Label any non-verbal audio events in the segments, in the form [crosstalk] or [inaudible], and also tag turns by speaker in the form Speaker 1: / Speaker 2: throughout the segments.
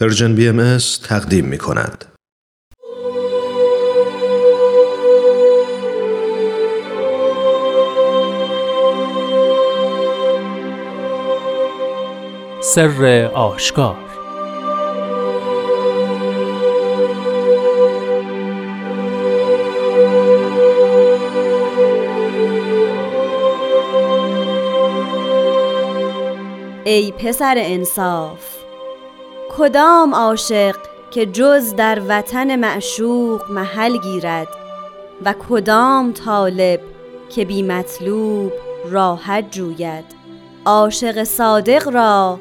Speaker 1: پرژن بی ام تقدیم می کند.
Speaker 2: سر آشکار
Speaker 3: ای پسر انصاف کدام عاشق که جز در وطن معشوق محل گیرد و کدام طالب که بی مطلوب راحت جوید؟ عاشق صادق را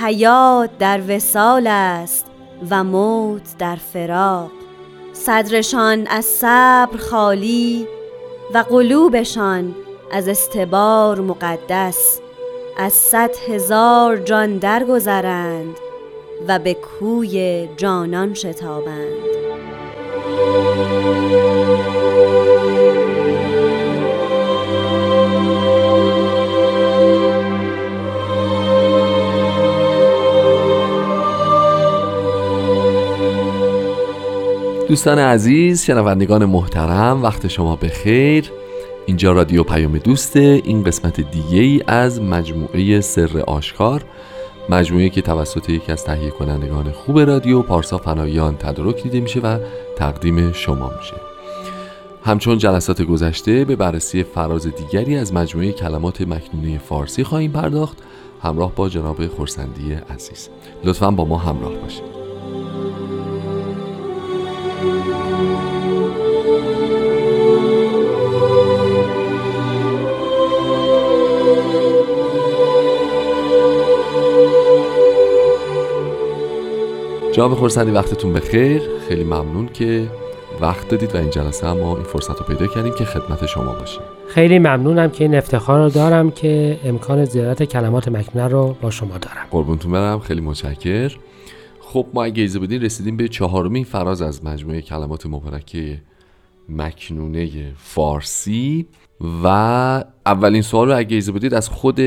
Speaker 3: حیات در وسال است و موت در فراق. صدرشان از صبر خالی و قلوبشان از استبار مقدس. از صد هزار جان درگذرند و به کوی جانان شتابند.
Speaker 4: دوستان عزیز شنوندگان محترم وقت شما به خیر اینجا رادیو پیام دوسته این قسمت دیگه ای از مجموعه سر آشکار. مجموعه که توسط یکی از تهیه کنندگان خوب رادیو پارسا فنایان تدارک دیده میشه و تقدیم شما میشه. همچون جلسات گذشته به بررسی فراز دیگری از مجموعه کلمات مکنونه فارسی خواهیم پرداخت همراه با جناب خورسندی عزیز. لطفا با ما همراه باشید. جناب خورسندی وقتتون بخیر. خیلی ممنون که وقت دادید و این جلسه هم ما این فرصت رو پیدا کردیم که خدمت شما باشیم
Speaker 2: خیلی ممنونم که این افتخار رو دارم که امکان زیارت کلمات مکنونه رو با شما دارم.
Speaker 4: قربونتون برم خیلی متشکر. خب ما اگه ایزه بودین رسیدیم به چهارمین فراز از مجموعه کلمات مبارکه مکنونه فارسی و اولین سوال رو اگه ایزه بودید از خود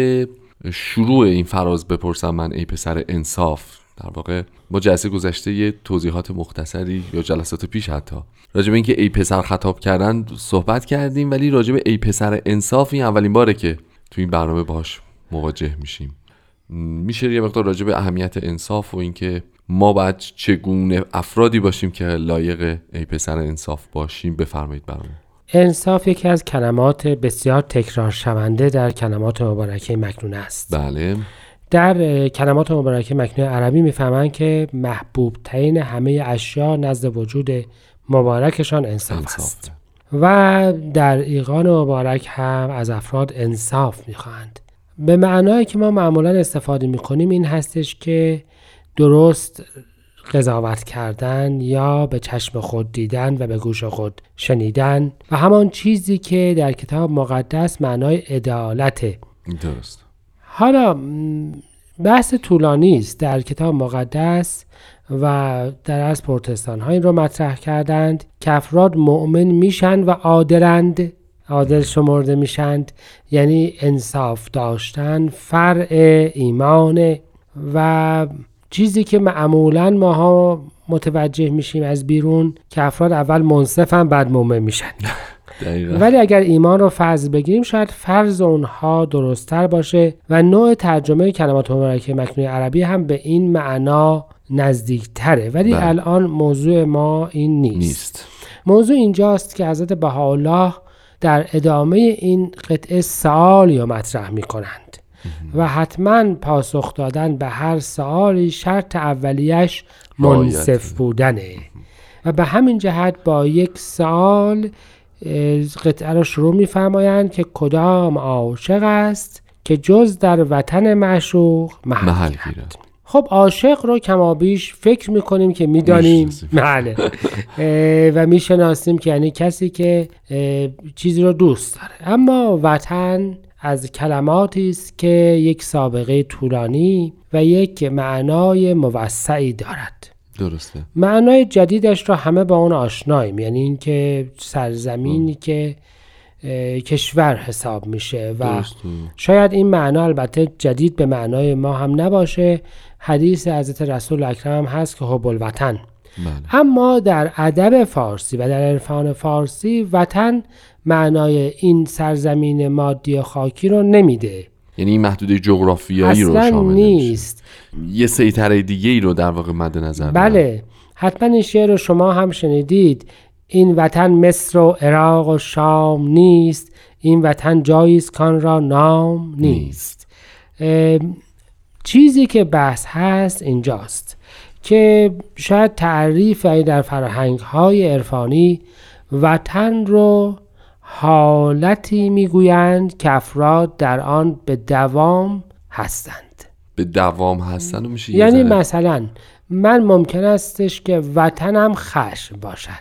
Speaker 4: شروع این فراز بپرسم من ای پسر انصاف. در واقع ما جلسه گذشته یه توضیحات مختصری یا جلسات پیش حتی راجع به اینکه ای پسر خطاب کردن صحبت کردیم ولی راجع به ای پسر انصاف این اولین باره که تو این برنامه باش مواجه میشیم. میشه یه مقدار راجع به اهمیت انصاف و اینکه ما باید چگونه افرادی باشیم که لایق ای پسر انصاف باشیم بفرمایید برامون.
Speaker 2: انصاف یکی از کلمات بسیار تکرار شونده در کلمات مبارکه مکنونه است.
Speaker 4: بله.
Speaker 2: در کلمات مبارکه مکنونه عربی می‌فهمند که محبوب ترین همه اشیا نزد وجود مبارکشان انصاف,
Speaker 4: انصاف.
Speaker 2: است. و در ایقان مبارک هم از افراد انصاف می‌خواهند. به معنایی که ما معمولا استفاده می‌کنیم این هستش که درست قضاوت کردن یا به چشم خود دیدن و به گوش خود شنیدن و همان چیزی که در کتاب مقدس معنای عدالته
Speaker 4: درست.
Speaker 2: حالا بحث طولانی است در کتاب مقدس و در از پروتستان ها این رو مطرح کردند که افراد مؤمن میشن و عادلند عادل شمرده میشند یعنی انصاف داشتن فرع ایمان و چیزی که معمولا ماها متوجه میشیم از بیرون که افراد اول منصفن بعد مؤمن میشن. [laughs] ولی اگر ایمان رو فرض بگیریم شاید فرض اونها درستتر باشه و نوع ترجمه کلمات مبارکه مکنونه عربی هم به این معنا نزدیکتره. ولی
Speaker 4: بله.
Speaker 2: الان موضوع ما این نیست.
Speaker 4: نیست.
Speaker 2: موضوع اینجاست که حضرت بهاءالله در ادامه این قطعه سوال یا مطرح می کنند و حتما پاسخ دادن به هر سوالی شرط اولیش منصف. بودنه. و به همین جهت با یک سال قطعه را شروع میفرمایند که کدام عاشق است که جز در وطن معشوق محل,
Speaker 4: محل
Speaker 2: گیرد. خب عاشق رو کمابیش فکر می‌کنیم که می‌دانیم. بله. و می‌شناسیم که یعنی کسی که چیزی رو دوست داره. اما وطن از کلماتی است که یک سابقه طولانی و یک معنای موسعی دارد.
Speaker 4: درسته.
Speaker 2: معنای جدیدش رو همه با اون آشناییم. یعنی اینکه سرزمینی که اه، کشور حساب میشه و
Speaker 4: درسته.
Speaker 2: شاید این معنا البته جدید به معنای ما هم نباشه. حدیث حضرت رسول اکرم هست که حب الوطن.
Speaker 4: بله.
Speaker 2: اما در ادب فارسی و در عرفان فارسی وطن معنای این سرزمین مادی خاکی رو نمیده.
Speaker 4: یعنی این محدوده جغرافیایی رو شامل نمیشه.
Speaker 2: نیست
Speaker 4: یه سیطره دیگه ای رو در واقع مد نظر.
Speaker 2: بله حتما این شعر رو شما هم شنیدید این وطن مصر و عراق و شام نیست این وطن جایی است کان را نام نیست ام، چیزی که بحث هست اینجاست که شاید تعریف در فرهنگ های عرفانی وطن رو حالتی می‌گویند که افراد در آن به دوام هستند
Speaker 4: به دوام هستن و میشه
Speaker 2: یعنی مثلا من ممکن استش که وطنم خشم باشد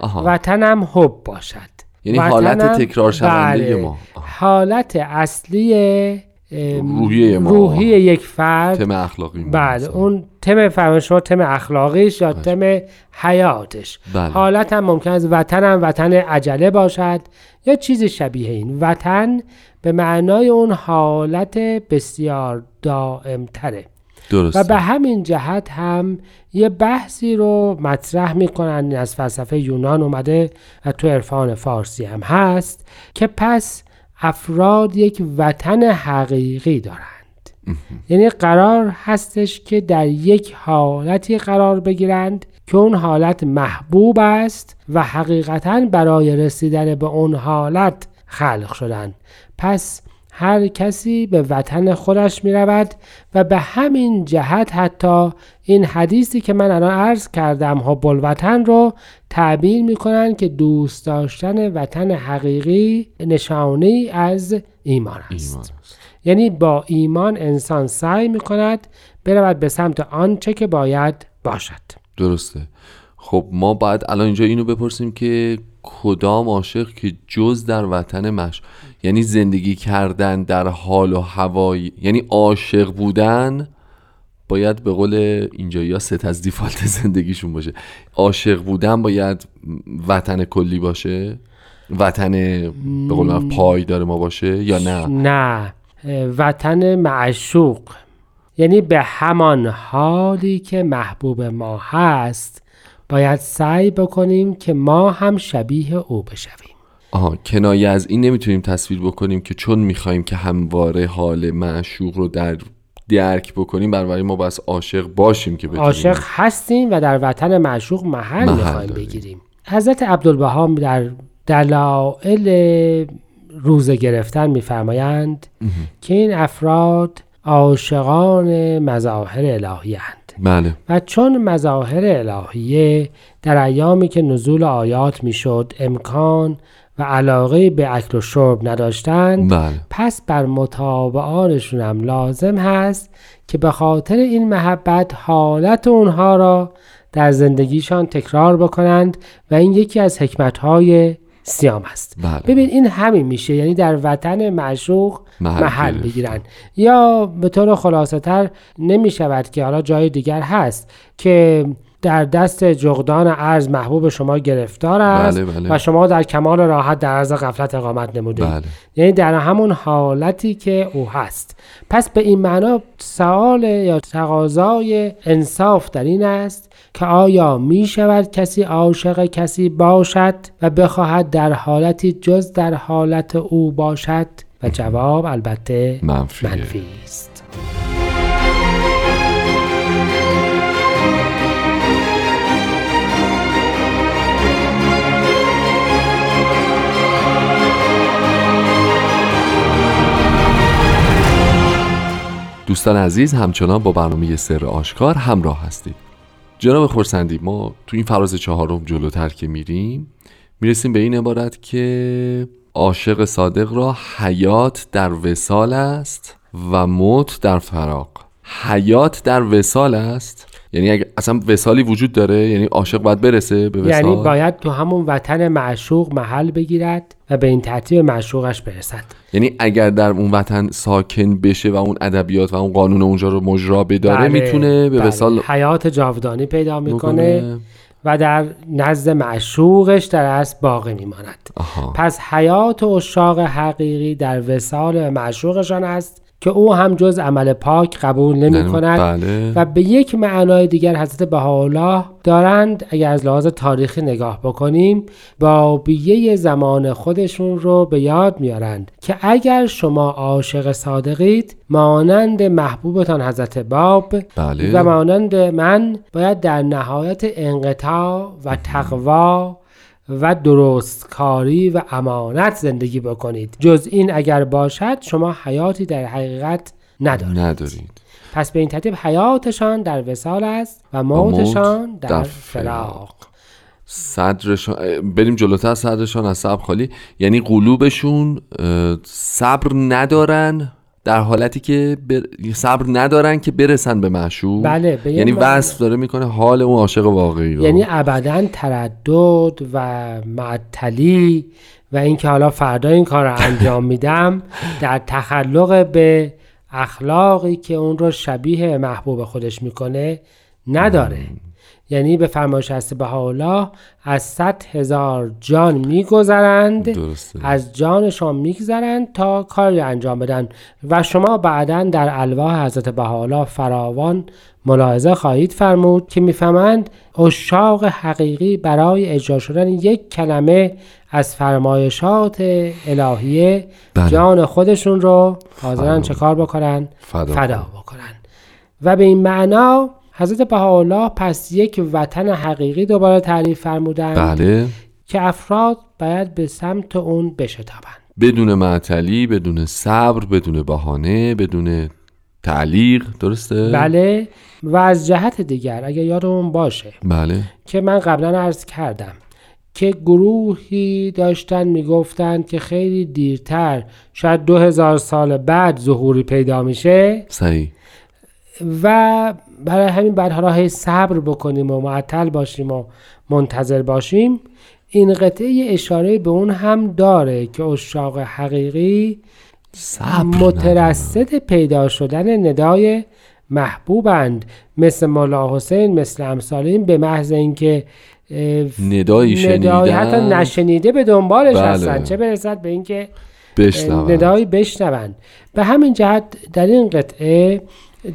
Speaker 4: آها.
Speaker 2: وطنم حب باشد
Speaker 4: یعنی حالت تکرار شونده
Speaker 2: بله.
Speaker 4: ما. آها.
Speaker 2: حالت اصلی
Speaker 4: روحیه ما.
Speaker 2: روحی یک فرد
Speaker 4: تم اخلاقی ما
Speaker 2: بله. اون تم شما تم اخلاقیش یا تم حیاتش.
Speaker 4: بله.
Speaker 2: حالت هم ممکن است وطنم وطن عجله باشد. یا چیزی شبیه این. وطن به معنای اون حالت بسیار دائم تره
Speaker 4: درسته.
Speaker 2: و به همین جهت هم یه بحثی رو مطرح می‌کنن. از فلسفه یونان اومده و تو عرفان فارسی هم هست که پس افراد یک وطن حقیقی دارند یعنی قرار هستش که در یک حالتی قرار بگیرند که اون حالت محبوب است و حقیقتا برای رسیدن به اون حالت خلق شدن پس هر کسی به وطن خودش می رود و به همین جهت حتی این حدیثی که من الان عرض کردم حب الوطن رو تعبیر می کنن که دوست داشتن وطن حقیقی نشانه ای از ایمان است
Speaker 4: ایمان است.
Speaker 2: یعنی با ایمان انسان سعی می کند برود به سمت آنچه که باید باشد.
Speaker 4: درسته. خب ما باید الان اینجا اینو بپرسیم که کدام عاشق که جز در وطن مش یعنی زندگی کردن در حال و هوای یعنی عاشق بودن باید به قول اینجا یا ست از دیفالت [laughs] زندگیشون باشه. عاشق بودن باید وطن کلی باشه؟ وطن به قول من پایدار ما باشه یا نه؟
Speaker 2: نه. وطن معشوق. یعنی به همان حالی که محبوب ما هست باید سعی بکنیم که ما هم شبیه او بشویم.
Speaker 4: آها کنایه از این نمی‌تونیم تصویر بکنیم که چون می‌خوایم که همواره حال معشوق رو در درک بکنیم بنابراین ما بس عاشق باشیم که بتونیم
Speaker 2: عاشق هستیم و در وطن معشوق محل
Speaker 4: محل
Speaker 2: می‌خوایم. بگیریم. حضرت عبدالبها در دلائل روزه گرفتن میفرمایند که این افراد عاشقان مظاهر الهیند
Speaker 4: بله.
Speaker 2: و چون مظاهر الهیه در ایامی که نزول آیات می‌شد امکان و علاقه به اکل و شرب نداشتند
Speaker 4: بله.
Speaker 2: پس بر متابعانشون هم لازم هست که به خاطر این محبت حالت اونها را در زندگیشان تکرار بکنند و این یکی از حکمتهای سیام است
Speaker 4: بله.
Speaker 2: ببین این همین میشه یعنی در وطن معشوق
Speaker 4: محل
Speaker 2: محل. بگیرن یا به طور خلاصه تر نمی شود که حالا جای دیگر هست که در دست جغدان ارز محبوب شما گرفتار است
Speaker 4: بله، بله.
Speaker 2: و شما در کمال راحت در عرض غفلت اقامت نموده
Speaker 4: بله.
Speaker 2: یعنی در همون حالتی که او هست پس به این معنا سوال یا تقاضای انصاف در این است که آیا می شود کسی عاشق کسی باشد و بخواهد در حالتی جز در حالت او باشد و جواب البته. منفی است
Speaker 4: دوستان عزیز همچنان با برنامه سر آشکار همراه هستید. جناب خورسندی ما تو این فراز چهارم جلوتر که میریم می‌رسیم به این عبارت که عاشق صادق را حیات در وسال است و موت در فراق. حیات در وسال است یعنی اگه اصلا وسالی وجود داره یعنی عاشق باید برسه به وسال
Speaker 2: یعنی باید تو همون وطن معشوق محل بگیرد و به این ترتیب معشوقش برسد
Speaker 4: یعنی اگر در اون وطن ساکن بشه و اون ادبیات و اون قانون اونجا رو مجرا بداره
Speaker 2: بله،
Speaker 4: می‌تونه به
Speaker 2: بله.
Speaker 4: وسال
Speaker 2: حیات جاودانی پیدا می‌کنه. و در نزد معشوقش در اصل باقی میماند
Speaker 4: آها
Speaker 2: پس حیات حشاق حقیقی در وسال معشوقشان است که او هم جز عمل پاک قبول نمی کند
Speaker 4: بله.
Speaker 2: و به یک معنای دیگر حضرت بهاءالله دارند اگر از لحاظ تاریخی نگاه بکنیم بابیه زمان خودشون رو به یاد میارند که اگر شما عاشق صادقید مانند محبوبتان حضرت باب
Speaker 4: بله.
Speaker 2: و مانند من باید در نهایت انقطاع و تقوا و درستکاری و امانت زندگی بکنید. جز این اگر باشد شما حیاتی در حقیقت ندارید.
Speaker 4: ندارید.
Speaker 2: پس به این ترتیب حیاتشان در وسال است و
Speaker 4: موت
Speaker 2: موتشان در,
Speaker 4: در
Speaker 2: فراق
Speaker 4: صدرشان بریم جلوتر صدرشان از صبر خالی. یعنی قلوبشون صبر ندارن؟ در حالتی که بر... صبر ندارن که برسن به معشوق.
Speaker 2: بله به
Speaker 4: یعنی
Speaker 2: معنی-
Speaker 4: وصف داره می‌کنه حال اون عاشق واقعی رو.
Speaker 2: یعنی ابدا تردد و معطلی و اینکه حالا فردا این کار رو انجام میدم در تخلق به اخلاقی که اون رو شبیه محبوب خودش می‌کنه نداره. یعنی به فرمایش هست بهاءالله از صد هزار جان میگذرند از جانشان میگذرند تا کاری انجام بدن. و شما بعدا در الواح حضرت بهاءالله فراوان ملاحظه خواهید فرمود که می‌فهمند اشاق حقیقی برای اجرا شدن یک کلمه از فرمایشات الهیه
Speaker 4: بله.
Speaker 2: جان خودشون رو حاضرن. چه کار بکنن؟
Speaker 4: فدا,
Speaker 2: فدا بکنن. و به این معنا حضرت بهاءالله پس یک وطن حقیقی دوباره تعریف فرمودند
Speaker 4: بله.
Speaker 2: که افراد باید به سمت اون بشتابند.
Speaker 4: بدون معطلی بدون صبر بدون بهانه بدون تعلیق درسته؟
Speaker 2: بله. و از جهت دیگر اگر یادمون باشه
Speaker 4: بله.
Speaker 2: که من قبلا عرض کردم که گروهی داشتن می‌گفتند که خیلی دیرتر شاید دو هزار سال بعد ظهوری پیدا میشه.
Speaker 4: صحیح.
Speaker 2: و برای همین حالا هی صبر بکنیم و معطل باشیم و منتظر باشیم. این قطعه اشاره به اون هم داره که اشاق حقیقی
Speaker 4: صبر
Speaker 2: مترصد پیدا شدن ندای محبوبند. مثل مولا حسین مثل امثال این به محض اینکه
Speaker 4: ندایی
Speaker 2: ندای حتی
Speaker 4: شنیدن
Speaker 2: نشنیده به دنبالش
Speaker 4: بله.
Speaker 2: هستن. چه برسد به اینکه ندایی بشنوند به همین جهت در این قطعه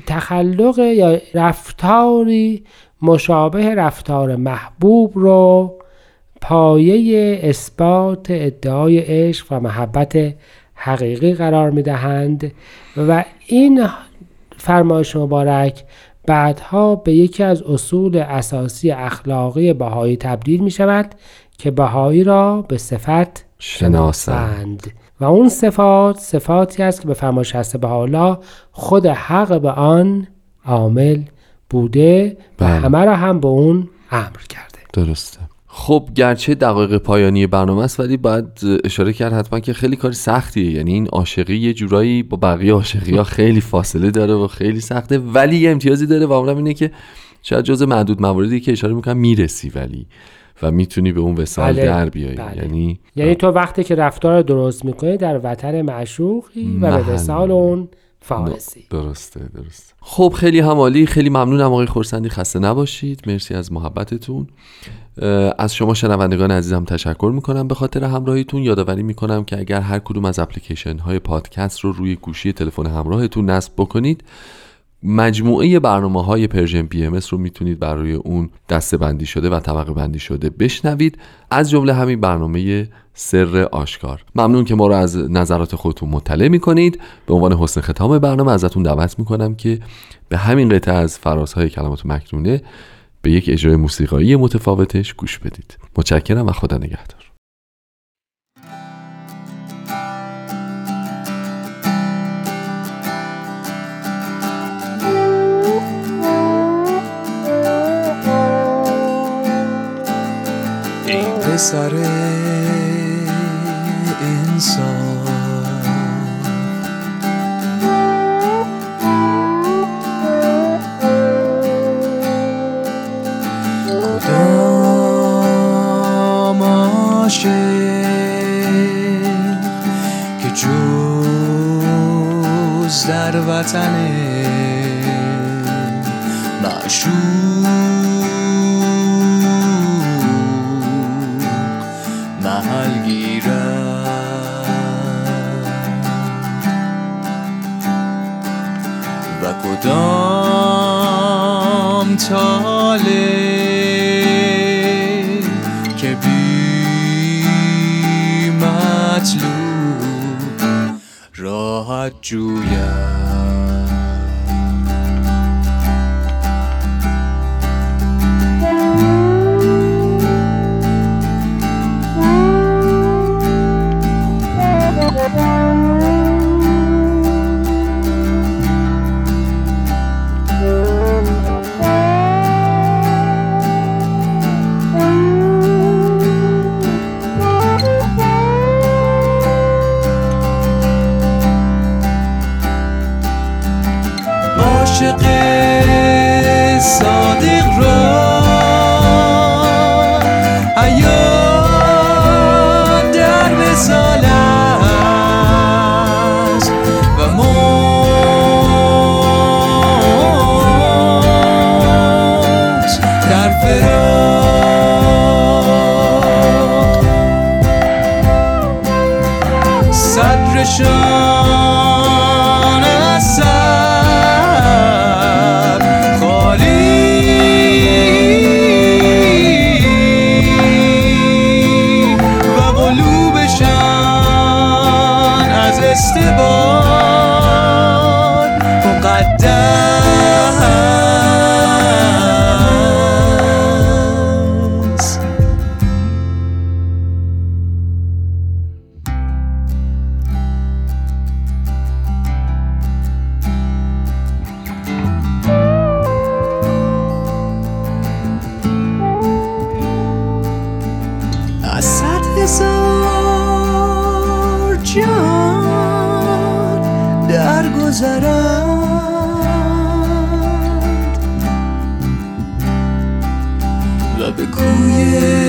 Speaker 2: تخلق یا رفتاری مشابه رفتار محبوب رو پایه اثبات ادعای عشق و محبت حقیقی قرار می دهند و این فرمایش مبارک بعدها به یکی از اصول اساسی اخلاقی بهایی تبدیل می شود که بهایی را به صفت
Speaker 4: شناسند.
Speaker 2: شناسند. و اون صفات صفاتی است که به فرمایش هست به حالا خود حق به آن عامل بوده و
Speaker 4: بله.
Speaker 2: همه را هم به اون امر کرده.
Speaker 4: درسته. خب گرچه دقایق پایانی برنامه است ولی باید اشاره کرد حتما که خیلی کار سختیه. یعنی این عاشقی یه جورایی با بقیه عاشقی ها خیلی فاصله داره و خیلی سخته ولی یه امتیازی داره و اونم اینه که شاید جز معدود مواردی که اشاره می‌کنم می‌رسی ولی و می‌تونی به اون وسال
Speaker 2: بله،
Speaker 4: در بیایی
Speaker 2: بله.
Speaker 4: یعنی
Speaker 2: یعنی تو وقتی که رفتار درست می‌کنی در وطن معشوقی و. به وسال اون فائزی
Speaker 4: درسته درسته. خب خیلی همالی خیلی ممنونم آقای خورسندی. خسته نباشید. مرسی از محبتتون. از شما شنوندگان عزیزم تشکر می‌کنم به خاطر همراهیتون. یادآوری می‌کنم که اگر هر کدوم از اپلیکیشن های پادکست رو روی گوشی تلفن همراهتون نصب بکنید مجموعه برنامه های Persian BMS رو می‌تونید برای اون دسته بندی شده و طبقه بندی شده بشنوید. از جمله همین برنامه سر آشکار. ممنون که ما رو از نظرات خودتون مطلع می‌کنید. به عنوان حسن ختام برنامه ازتون دعوت می‌کنم که به همین قطعه از فرازهای کلمات مکنونه به یک اجرای موسیقایی متفاوتش گوش بدید. متشکرم و خدا نگهدار.
Speaker 5: پسر انسان. کدام عاشق که جز در وطن که راحت جویم. عاشق صادق را حیات در است و موت در فراق صدرشان صد هزار جان درگذرند و به کوی